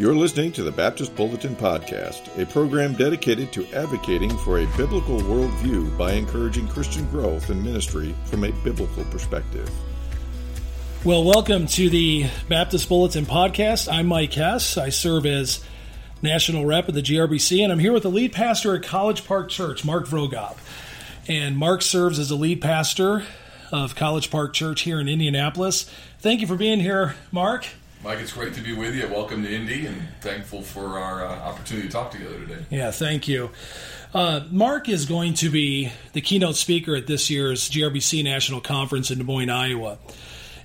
You're listening to the Baptist Bulletin Podcast, a program dedicated to advocating for a biblical worldview by encouraging Christian growth and ministry from a biblical perspective. Well, welcome to the Baptist Bulletin Podcast. I'm Mike Hess. I serve as national rep at the GARBC, and I'm here with the lead pastor at College Park Church, Mark Vroegop. And Mark serves as a lead pastor of College Park Church here in Indianapolis. Thank you for being here, Mark. Mike, it's great to be with you. Welcome to Indy, and thankful for our uh, opportunity to talk together today. Yeah, thank you. Uh, Mark is going to be the keynote speaker at this year's GARBC National Conference in Des Moines, Iowa.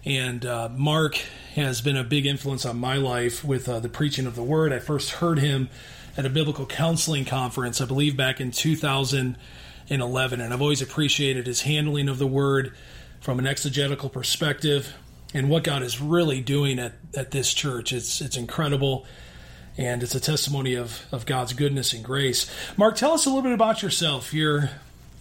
And uh, Mark has been a big influence on my life with uh, the preaching of the Word. I first heard him at a biblical counseling conference, I believe back in 2011, and I've always appreciated his handling of the Word from an exegetical perspective and what God is really doing at, at this church. It's it's incredible, and it's a testimony of, of God's goodness and grace. Mark, tell us a little bit about yourself, your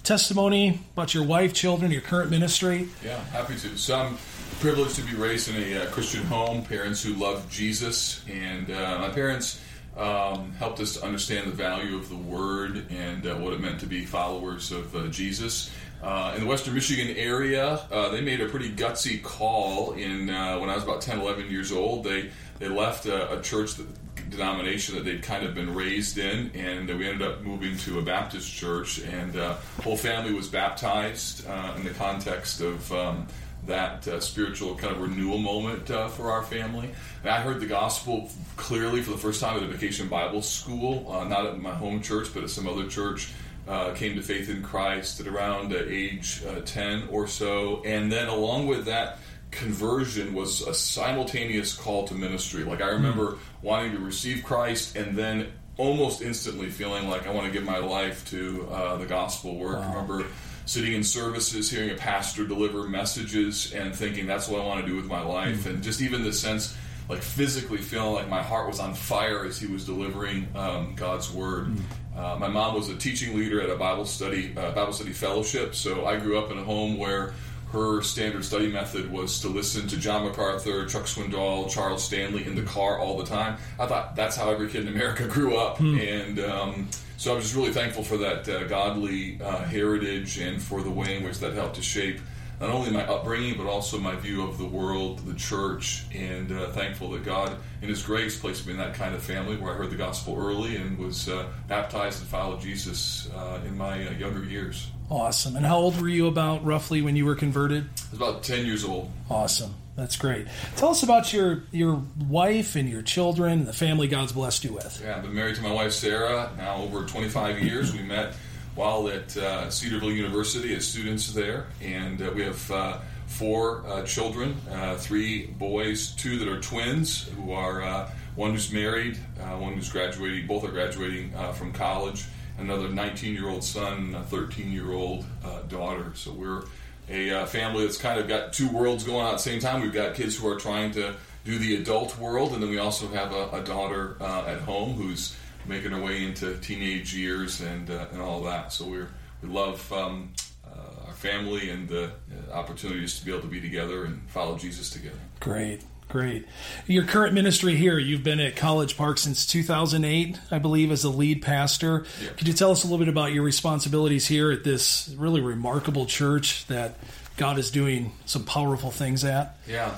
testimony about your wife, children, your current ministry. Yeah, happy to. So I'm privileged to be raised in a uh, Christian home, parents who love Jesus, and uh, my parents. Um, helped us to understand the value of the Word and uh, what it meant to be followers of uh, Jesus. Uh, in the Western Michigan area, uh, they made a pretty gutsy call in uh, when I was about 10, 11 years old. They they left a, a church that, denomination that they'd kind of been raised in, and we ended up moving to a Baptist church. And uh, whole family was baptized uh, in the context of. Um, that uh, spiritual kind of renewal moment uh, for our family. I heard the gospel clearly for the first time at a vacation Bible school, uh, not at my home church, but at some other church uh, came to faith in Christ at around uh, age uh, 10 or so. And then, along with that conversion, was a simultaneous call to ministry. Like, I remember wanting to receive Christ and then almost instantly feeling like I want to give my life to uh, the gospel work. Wow. I remember sitting in services, hearing a pastor deliver messages, and thinking that's what I want to do with my life. Mm. And just even the sense like physically feeling like my heart was on fire as he was delivering um, God's word. Mm. Uh, my mom was a teaching leader at a Bible study uh, Bible study fellowship, so I grew up in a home where her standard study method was to listen to John MacArthur, Chuck Swindoll, Charles Stanley in the car all the time. I thought that's how every kid in America grew up, mm. and um, so I was just really thankful for that uh, godly uh, heritage and for the way in which that helped to shape not only my upbringing, but also my view of the world, the church, and uh, thankful that God, in His grace, placed me in that kind of family where I heard the gospel early and was uh, baptized and followed Jesus uh, in my uh, younger years. Awesome. And how old were you about roughly when you were converted? I was about 10 years old. Awesome. That's great. Tell us about your your wife and your children and the family God's blessed you with. Yeah, I've been married to my wife Sarah now over 25 years. We met while at uh, Cedarville University as students there, and uh, we have uh, four uh, children: uh, three boys, two that are twins, who are uh, one who's married, one who's graduating. Both are graduating from college. Another 19-year-old son, a 13-year-old daughter. So we're a family that's kind of got two worlds going on at the same time. We've got kids who are trying to do the adult world, and then we also have a, a daughter at home who's making our way into teenage years and uh, and all that. So we're we love um, uh, our family and the uh, opportunities to be able to be together and follow Jesus together. Great. Great. Your current ministry here, you've been at College Park since 2008, I believe, as a lead pastor. Yeah. Could you tell us a little bit about your responsibilities here at this really remarkable church that God is doing some powerful things at? Yeah.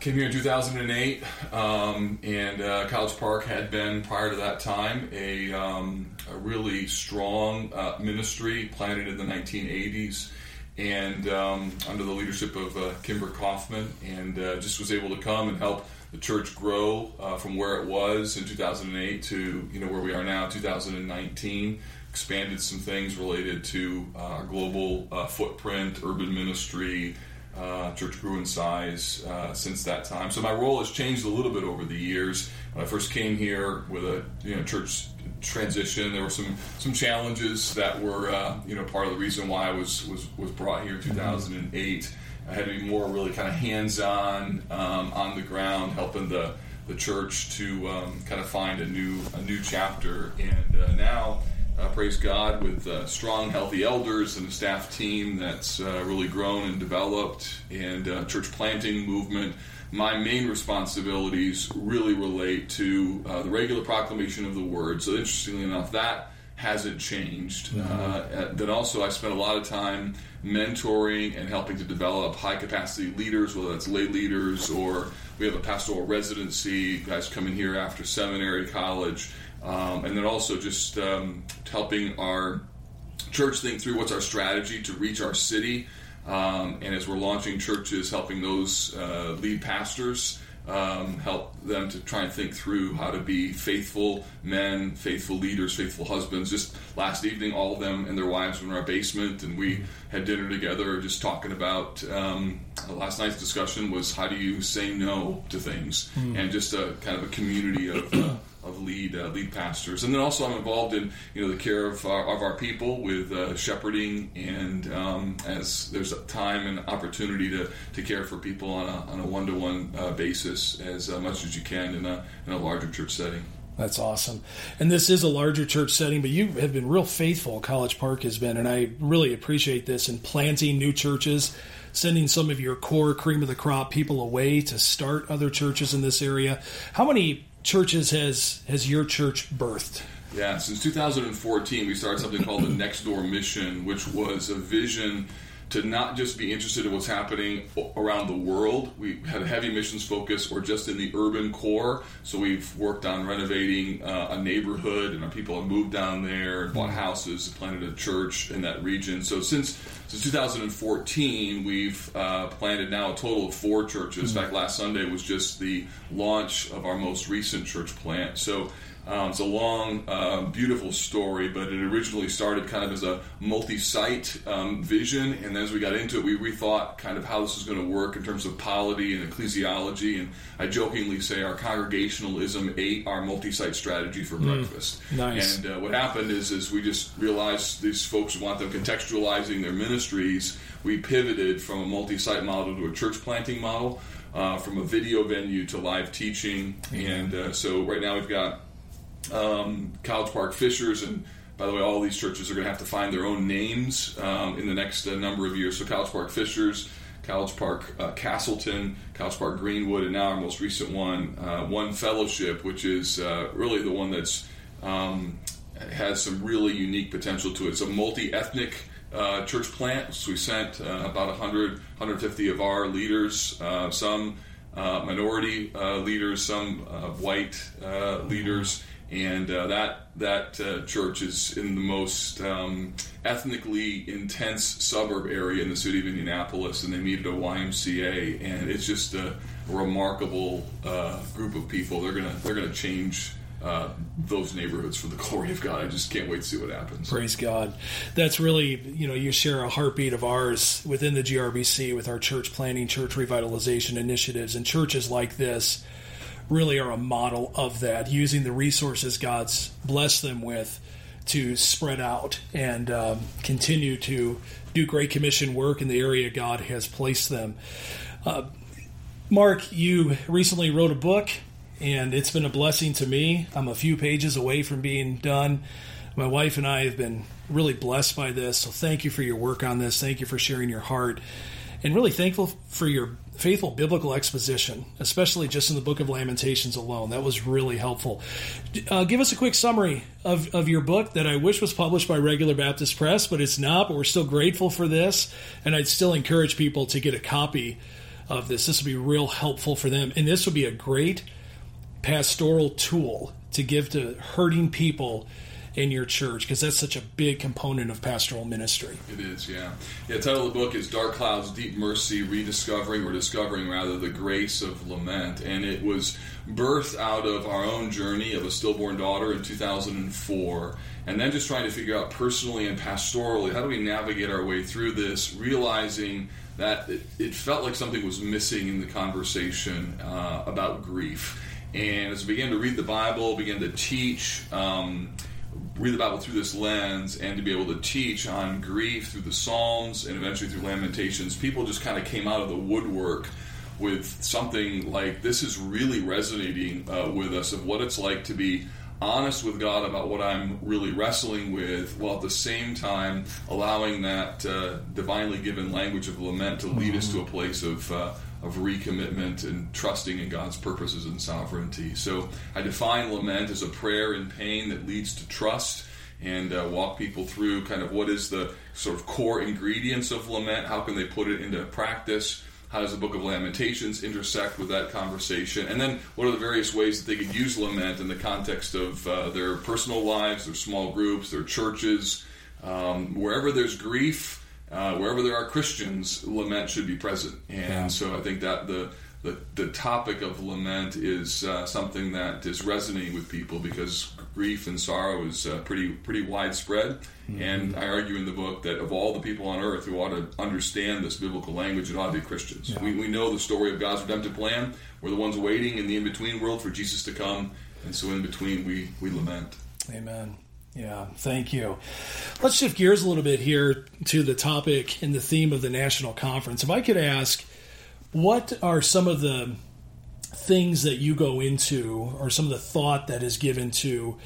Came here in 2008, um, and uh, College Park had been, prior to that time, a, um, a really strong uh, ministry planted in the 1980s and um, under the leadership of uh, Kimber Kaufman, and uh, just was able to come and help the church grow uh, from where it was in 2008 to you know where we are now, 2019. Expanded some things related to uh, global footprint, urban ministry, uh, church grew in size uh, since that time. So my role has changed a little bit over the years. When I first came here with a you know church transition, there were some some challenges that were uh, you know part of the reason why I was was was brought here in 2008. I had to be more really kind of hands on um, on the ground, helping the the church to um, kind of find a new a new chapter. And uh, now uh, praise God, with uh, strong, healthy elders and a staff team that's uh, really grown and developed, and uh, church planting movement. My main responsibilities really relate to uh, the regular proclamation of the word. So, interestingly enough, that hasn't changed. Mm-hmm. then also, I spent a lot of time mentoring and helping to develop high capacity leaders, whether that's lay leaders or we have a pastoral residency, guys coming here after seminary, college, um, and then also just um, helping our church think through what's our strategy to reach our city. Um, and as we're launching churches, helping those uh, lead pastors um, help them to try and think through how to be faithful men, faithful leaders, faithful husbands. Just last evening, all of them and their wives were in our basement, and we had dinner together, just talking about. Um, last night's discussion was how do you say no to things, mm. and just a kind of a community of. Uh, of lead uh, lead pastors, and then also I'm involved in you know the care of our, of our people with uh, shepherding, and um, as there's a time and opportunity to, to care for people on a on a one to one basis as uh, much as you can in a in a larger church setting. That's awesome. And this is a larger church setting, but you have been real faithful. College Park has been, and I really appreciate this in planting new churches, sending some of your core cream of the crop people away to start other churches in this area. How many churches has has your church birthed? Yeah, since 2014, we started something called the Next Door Mission, which was a vision to not just be interested in what's happening around the world. We had a heavy missions focus, or just in the urban core. So we've worked on renovating uh, a neighborhood, and our people have moved down there and bought houses, planted a church in that region. So since since 2014, we've uh, planted now a total of four churches. In fact, last Sunday was just the launch of our most recent church plant. So um, it's a long, uh, beautiful story, but it originally started kind of as a multi site um, vision. And as we got into it, we rethought kind of how this is going to work in terms of polity and ecclesiology. And I jokingly say our congregationalism ate our multi site strategy for mm, breakfast. Nice. And uh, what happened is, is we just realized these folks want them contextualizing their ministries. We pivoted from a multi site model to a church planting model. Uh, from a video venue to live teaching, and uh, so right now we've got um, College Park Fishers, and by the way, all these churches are going to have to find their own names um, in the next uh, number of years. So College Park Fishers, College Park uh, Castleton, College Park Greenwood, and now our most recent one, uh, One Fellowship, which is uh, really the one that's um, has some really unique potential to it. It's a multi-ethnic uh, church plant. So we sent uh, about 100, 150 of our leaders, some minority leaders, some white leaders and uh, that that uh, church is in the most um, ethnically intense suburb area in the city of Indianapolis, and they meet at a YMCA, and it's just a remarkable uh, group of people. They're gonna they're gonna change. Uh, those neighborhoods for the glory of God. I just can't wait to see what happens. Praise God. That's really, you know, you share a heartbeat of ours within the GARBC with our church planting, church revitalization initiatives, and churches like this really are a model of that, using the resources God's blessed them with to spread out and um, continue to do Great Commission work in the area God has placed them. Uh, Mark, you recently wrote a book, and it's been a blessing to me. I'm a few pages away from being done. My wife and I have been really blessed by this, so thank you for your work on this. Thank you for sharing your heart and really thankful for your faithful biblical exposition, especially just in the book of Lamentations alone. That was really helpful. Uh, give us a quick summary of, of your book that I wish was published by Regular Baptist Press, but it's not, but we're still grateful for this. And I'd still encourage people to get a copy of this. This would be real helpful for them. And this would be a great pastoral tool to give to hurting people in your church because that's such a big component of pastoral ministry. It is, yeah. Yeah, the title of the book is Dark Clouds, Deep Mercy, Rediscovering or Discovering Rather the Grace of Lament. And it was birthed out of our own journey of a stillborn daughter in 2004. And then just trying to figure out personally and pastorally how do we navigate our way through this, realizing that it, it felt like something was missing in the conversation uh, about grief. And as I began to read the Bible, began to teach, um, read the Bible through this lens and to be able to teach on grief through the Psalms and eventually through Lamentations, people just kind of came out of the woodwork with something like this is really resonating uh, with us of what it's like to be honest with God about what I'm really wrestling with, while at the same time allowing that uh, divinely given language of lament to lead us to a place of. Uh, of recommitment and trusting in God's purposes and sovereignty. So I define lament as a prayer in pain that leads to trust and uh, walk people through kind of what is the sort of core ingredients of lament, how can they put it into practice, how does the book of Lamentations intersect with that conversation? And then what are the various ways that they could use lament in the context of uh, their personal lives, their small groups, their churches? Um, wherever there's grief, uh, wherever there are Christians, lament should be present. And yeah. so I think that the the, the topic of lament is uh, something that is resonating with people because grief and sorrow is uh, pretty pretty widespread. Mm-hmm. And I argue in the book that of all the people on earth who ought to understand this biblical language, it ought to be Christians. Yeah. We, we know the story of God's redemptive plan. We're the ones waiting in the in between world for Jesus to come. And so in between, we, we lament. Amen. Yeah, thank you. Let's shift gears a little bit here to the topic and the theme of the national conference. If I could ask, what are some of the things that you go into, or some of the thought that is given to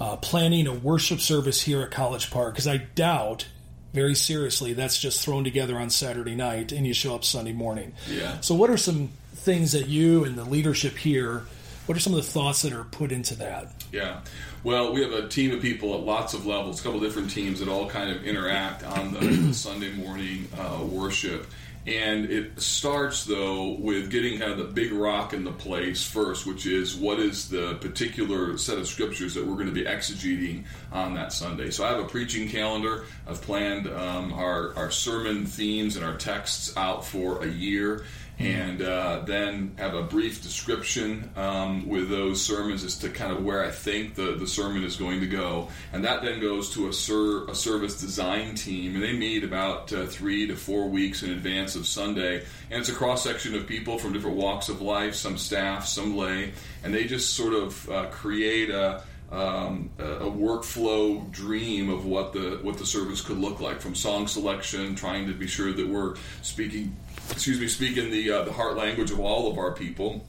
uh, planning a worship service here at College Park? Because I doubt very seriously that's just thrown together on Saturday night and you show up Sunday morning. Yeah. So, what are some things that you and the leadership here? What are some of the thoughts that are put into that? Yeah. Well, we have a team of people at lots of levels, a couple different teams that all kind of interact on the Sunday morning uh, worship. And it starts, though, with getting kind of the big rock in the place first, which is what is the particular set of scriptures that we're going to be exegeting on that Sunday. So I have a preaching calendar. I've planned um, our, our sermon themes and our texts out for a year and uh, then have a brief description um, with those sermons as to kind of where I think the, the sermon is going to go. And that then goes to a, ser- a service design team, and they meet about uh, three to four weeks in advance of Sunday. And it's a cross section of people from different walks of life, some staff, some lay, and they just sort of uh, create a um, a, workflow dream of what the what the service could look like from song selection, trying to be sure that we're speaking excuse me, speaking the uh, the heart language of all of our people,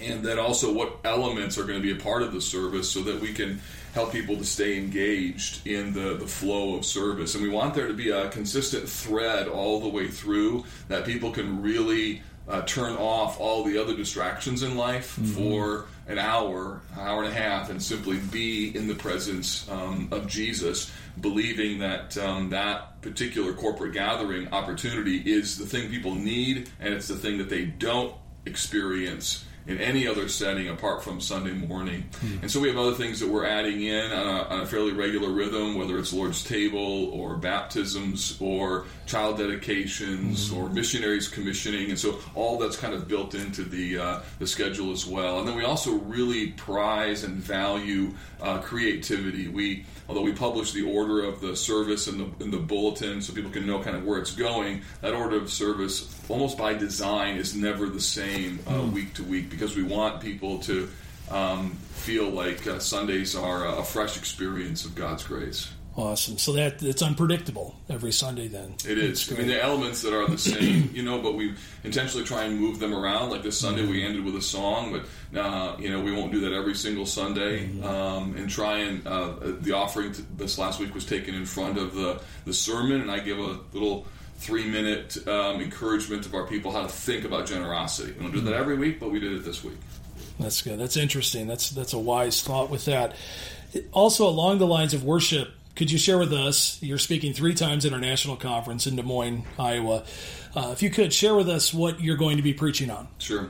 and then also what elements are going to be a part of the service, so that we can help people to stay engaged in the the flow of service. And we want there to be a consistent thread all the way through that people can really uh, turn off all the other distractions in life mm-hmm. for an hour, hour and a half, and simply be in the presence um, of Jesus, believing that um, that particular corporate gathering opportunity is the thing people need, and it's the thing that they don't experience in any other setting apart from Sunday morning. Hmm. And so we have other things that we're adding in on a, on a, fairly regular rhythm, whether it's Lord's Table or baptisms or child dedications hmm. or missionaries commissioning. And so all that's kind of built into the, uh, the schedule as well. And then we also really prize and value uh, creativity. We although we publish the order of the service in the, in the bulletin so people can know kind of where it's going, that order of service, almost by design, is never the same uh, mm. week to week because we want people to um, feel like uh, Sundays are a fresh experience of God's grace. Awesome. So that it's unpredictable every Sunday. Then it is. I mean, the elements that are the same, you know, but we intentionally try and move them around. Like this Sunday, mm-hmm. we ended with a song, but uh, you know, we won't do that every single Sunday. Mm-hmm. Um, and try and uh, the offering this last week was taken in front of the the sermon, and I give a little three minute um, encouragement of our people how to think about generosity. We don't do that mm-hmm. every week, but we did it this week. That's good. That's interesting. That's that's a wise thought with that. Also, along the lines of worship could you share with us? You're speaking three times at our national conference in Des Moines, Iowa. Uh, if you could share with us what you're going to be preaching on. Sure.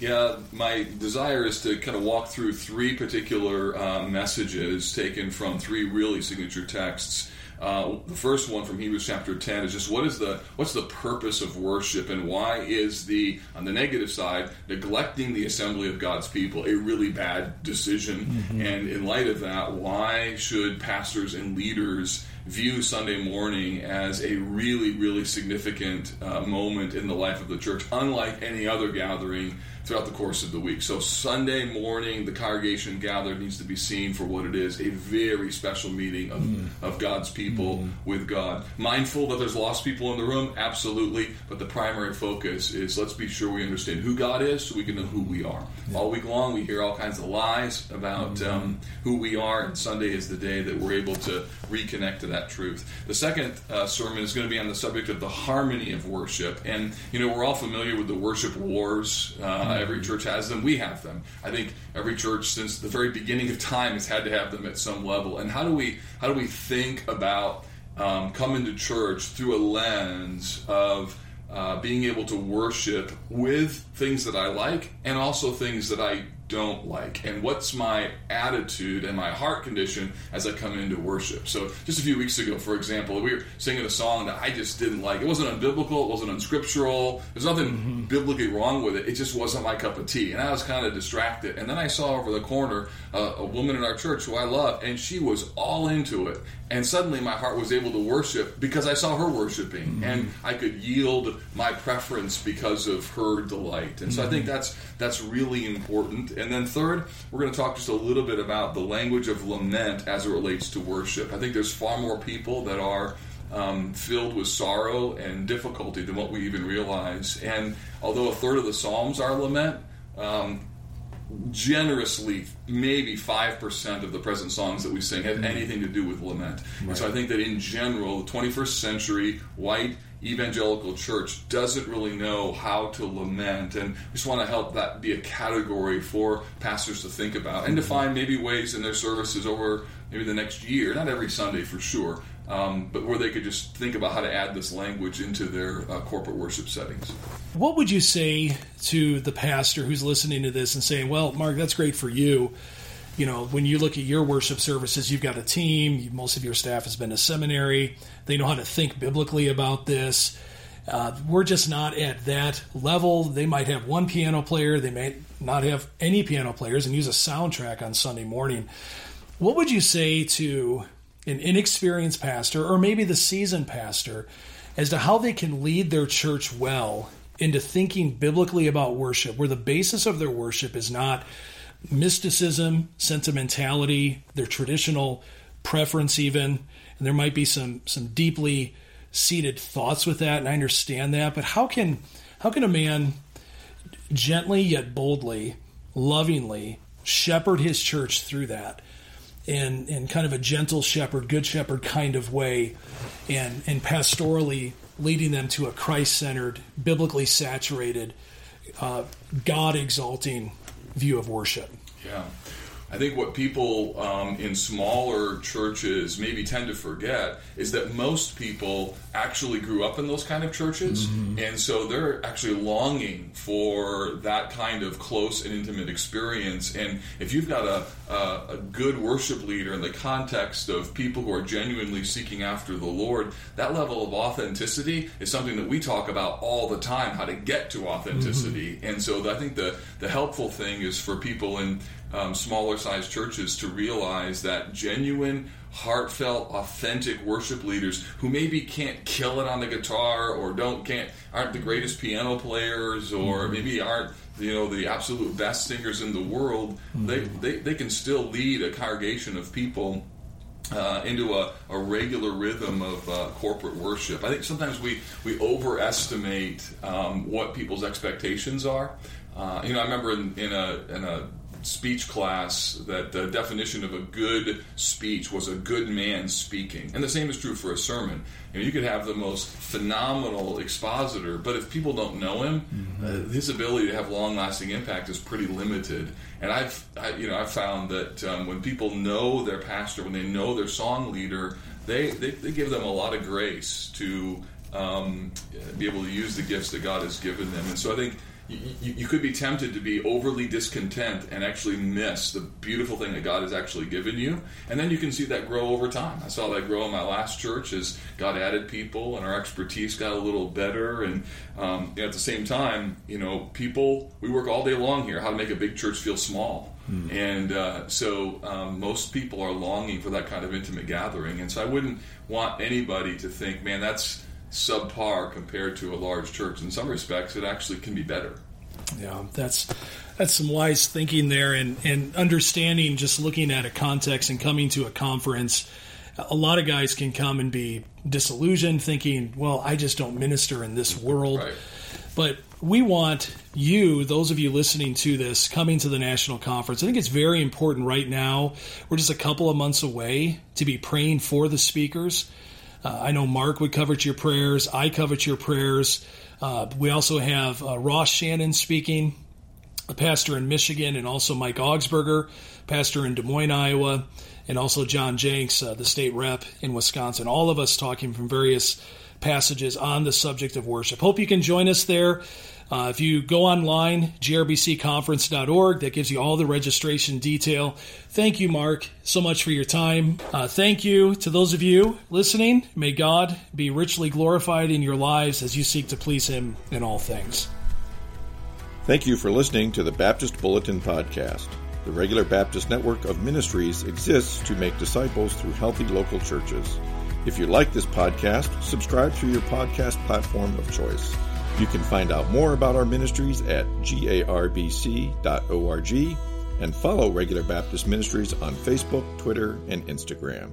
Yeah, my desire is to kind of walk through three particular uh, messages taken from three really signature texts uh, the first one from Hebrews chapter 10 is just what is the what's the purpose of worship and why is the on the negative side neglecting the assembly of God's people a really bad decision mm-hmm. and in light of that why should pastors and leaders view Sunday morning as a really, really significant uh, moment in the life of the church, unlike any other gathering throughout the course of the week. So Sunday morning, the congregation gathered needs to be seen for what it is a very special meeting of, mm. of God's people mm. with God. Mindful that there's lost people in the room, absolutely, but the primary focus is let's be sure we understand who God is so we can know who we are. Yeah. All week long, we hear all kinds of lies about mm. um, who we are, and Sunday is the day that we're able to reconnect to that truth. The second uh, sermon is going to be on the subject of the harmony of worship. And, you know, we're all familiar with the worship wars. Uh, every church has them. We have them. I think every church since the very beginning of time has had to have them at some level. And how do we how do we think about um, coming to church through a lens of uh, being able to worship with things that I like and also things that I don't like and what's my attitude and my heart condition as I come into worship. So just a few weeks ago, for example, we were singing a song that I just didn't like. It wasn't unbiblical, it wasn't unscriptural. There's nothing mm-hmm. biblically wrong with it. It just wasn't my cup of tea. And I was kind of distracted. And then I saw over the corner uh, a woman in our church who I love, and she was all into it. And suddenly my heart was able to worship because I saw her worshiping, mm-hmm. and I could yield my preference because of her delight. And so mm-hmm. I think that's that's really important. And then third, we're going to talk just a little bit about the language of lament as it relates to worship. I think there's far more people that are um, filled with sorrow and difficulty than what we even realize. And although a third of the Psalms are lament, um, generously maybe 5% of the present songs that we sing have mm-hmm. anything to do with lament. Right. And so I think that in general, the 21st century white evangelical church doesn't really know how to lament. And we just want to help that be a category for pastors to think about and to mm-hmm. find maybe ways in their services over maybe the next year, not every Sunday for sure, um, but where they could just think about how to add this language into their uh, corporate worship settings. What would you say to the pastor who's listening to this and saying, "Well, Mark, that's great for you." You know, when you look at your worship services, you've got a team. Most of your staff has been to seminary. They know how to think biblically about this. Uh, we're just not at that level. They might have one piano player. They may not have any piano players and use a soundtrack on Sunday morning. What would you say to an inexperienced pastor or maybe the seasoned pastor as to how they can lead their church well into thinking biblically about worship, where the basis of their worship is not mysticism, sentimentality, their traditional preference, even. And there might be some some deeply seated thoughts with that, and I understand that. But how can how can a man gently yet boldly, lovingly shepherd his church through that? in, in kind of a gentle shepherd, good shepherd kind of way, and, and pastorally leading them to a Christ centered, biblically saturated, uh, God exalting view of worship. Yeah. I think what people um, in smaller churches maybe tend to forget is that most people actually grew up in those kind of churches, mm-hmm. and so they're actually longing for that kind of close and intimate experience. And if you've got a, a, a good worship leader in the context of people who are genuinely seeking after the Lord, that level of authenticity is something that we talk about all the time how to get to authenticity. Mm-hmm. And so I think the, the helpful thing is for people in um, smaller sized churches to realize that genuine, heartfelt, authentic worship leaders who maybe can't kill it on the guitar or don't can't aren't the greatest piano players or mm-hmm. maybe aren't you know the absolute best singers in the world, mm-hmm. they, they they can still lead a congregation of people. Uh, into a, a, regular rhythm of uh, corporate worship. I think sometimes we, we overestimate um, what people's expectations are. Uh, you know, I remember in, in, a, in a speech class that the definition of a good speech was a good man speaking. And the same is true for a sermon. You, know, you could have the most phenomenal expositor, but if people don't know him, mm-hmm. uh, his ability to have long-lasting impact is pretty limited. And I've, I, you know, I've found that um, when people know their pastor, when they know their song leader, they, they, they give them a lot of grace to um, be able to use the gifts that God has given them. And so I think you, you, could be tempted to be overly discontent and actually miss the beautiful thing that God has actually given you. And then you can see that grow over time. I saw that grow in my last church as God added people and our expertise got a little better. And um, you know, at the same time, you know, people, we work all day long here how to make a big church feel small. Hmm. And uh, so um, most people are longing for that kind of intimate gathering. And so I wouldn't want anybody to think, man, that's subpar compared to a large church. In some respects, it actually can be better. Yeah, that's that's some wise thinking there, and and understanding just looking at a context and coming to a conference. A lot of guys can come and be disillusioned, thinking, "Well, I just don't minister in this world." Right. But we want you, those of you listening to this, coming to the national conference. I think it's very important right now. We're just a couple of months away to be praying for the speakers uh, I know Mark would covet your prayers. I covet your prayers. Uh, we also have uh, Ross Shannon speaking, a pastor in Michigan, and also Mike Augsburger, pastor in Des Moines, Iowa, and also John Jenks, uh, the state rep in Wisconsin. All of us talking from various passages on the subject of worship. Hope you can join us there. Uh, if you go online, garbcconference.org, that gives you all the registration detail. Thank you, Mark, so much for your time. Uh, thank you to those of you listening. May God be richly glorified in your lives as you seek to please Him in all things. Thank you for listening to the Baptist Bulletin Podcast. The regular Baptist network of ministries exists to make disciples through healthy local churches. If you like this podcast, subscribe through your podcast platform of choice. You can find out more about our ministries at garbc.org and follow Regular Baptist Ministries on Facebook, Twitter, and Instagram.